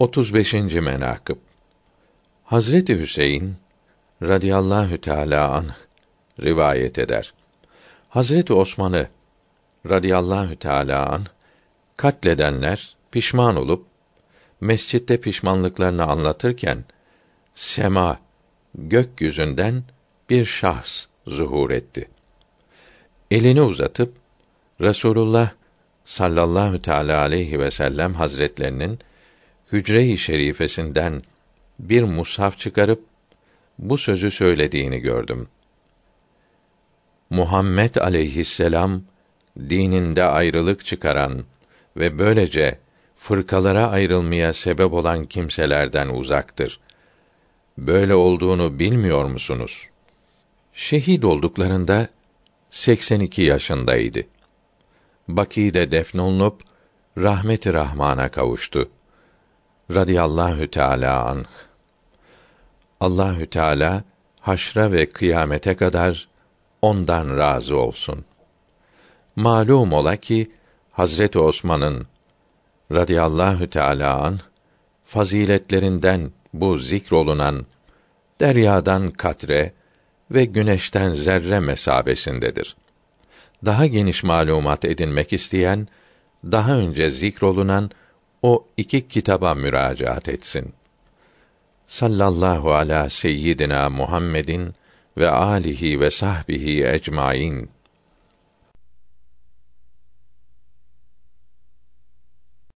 35. menakıb Hazreti Hüseyin radıyallahu teala anh rivayet eder. Hazreti Osman'ı radıyallahu teala anh katledenler pişman olup mescitte pişmanlıklarını anlatırken sema gökyüzünden bir şahs zuhur etti. Elini uzatıp Resulullah sallallahu teala aleyhi ve sellem hazretlerinin hücre-i şerifesinden bir mushaf çıkarıp bu sözü söylediğini gördüm. Muhammed aleyhisselam dininde ayrılık çıkaran ve böylece fırkalara ayrılmaya sebep olan kimselerden uzaktır. Böyle olduğunu bilmiyor musunuz? Şehit olduklarında 82 yaşındaydı. Bakî'de defnolunup rahmeti rahmana kavuştu. Radiyallahu Teala anh. Allahü Teala haşra ve kıyamete kadar ondan razı olsun. Malum ola ki Hazreti Osman'ın radıyallahu teala an faziletlerinden bu zikrolunan deryadan katre ve güneşten zerre mesabesindedir. Daha geniş malumat edinmek isteyen daha önce zikrolunan o iki kitaba müracaat etsin. Sallallahu ala seyyidina Muhammedin ve alihi ve sahbihi ecmaîn.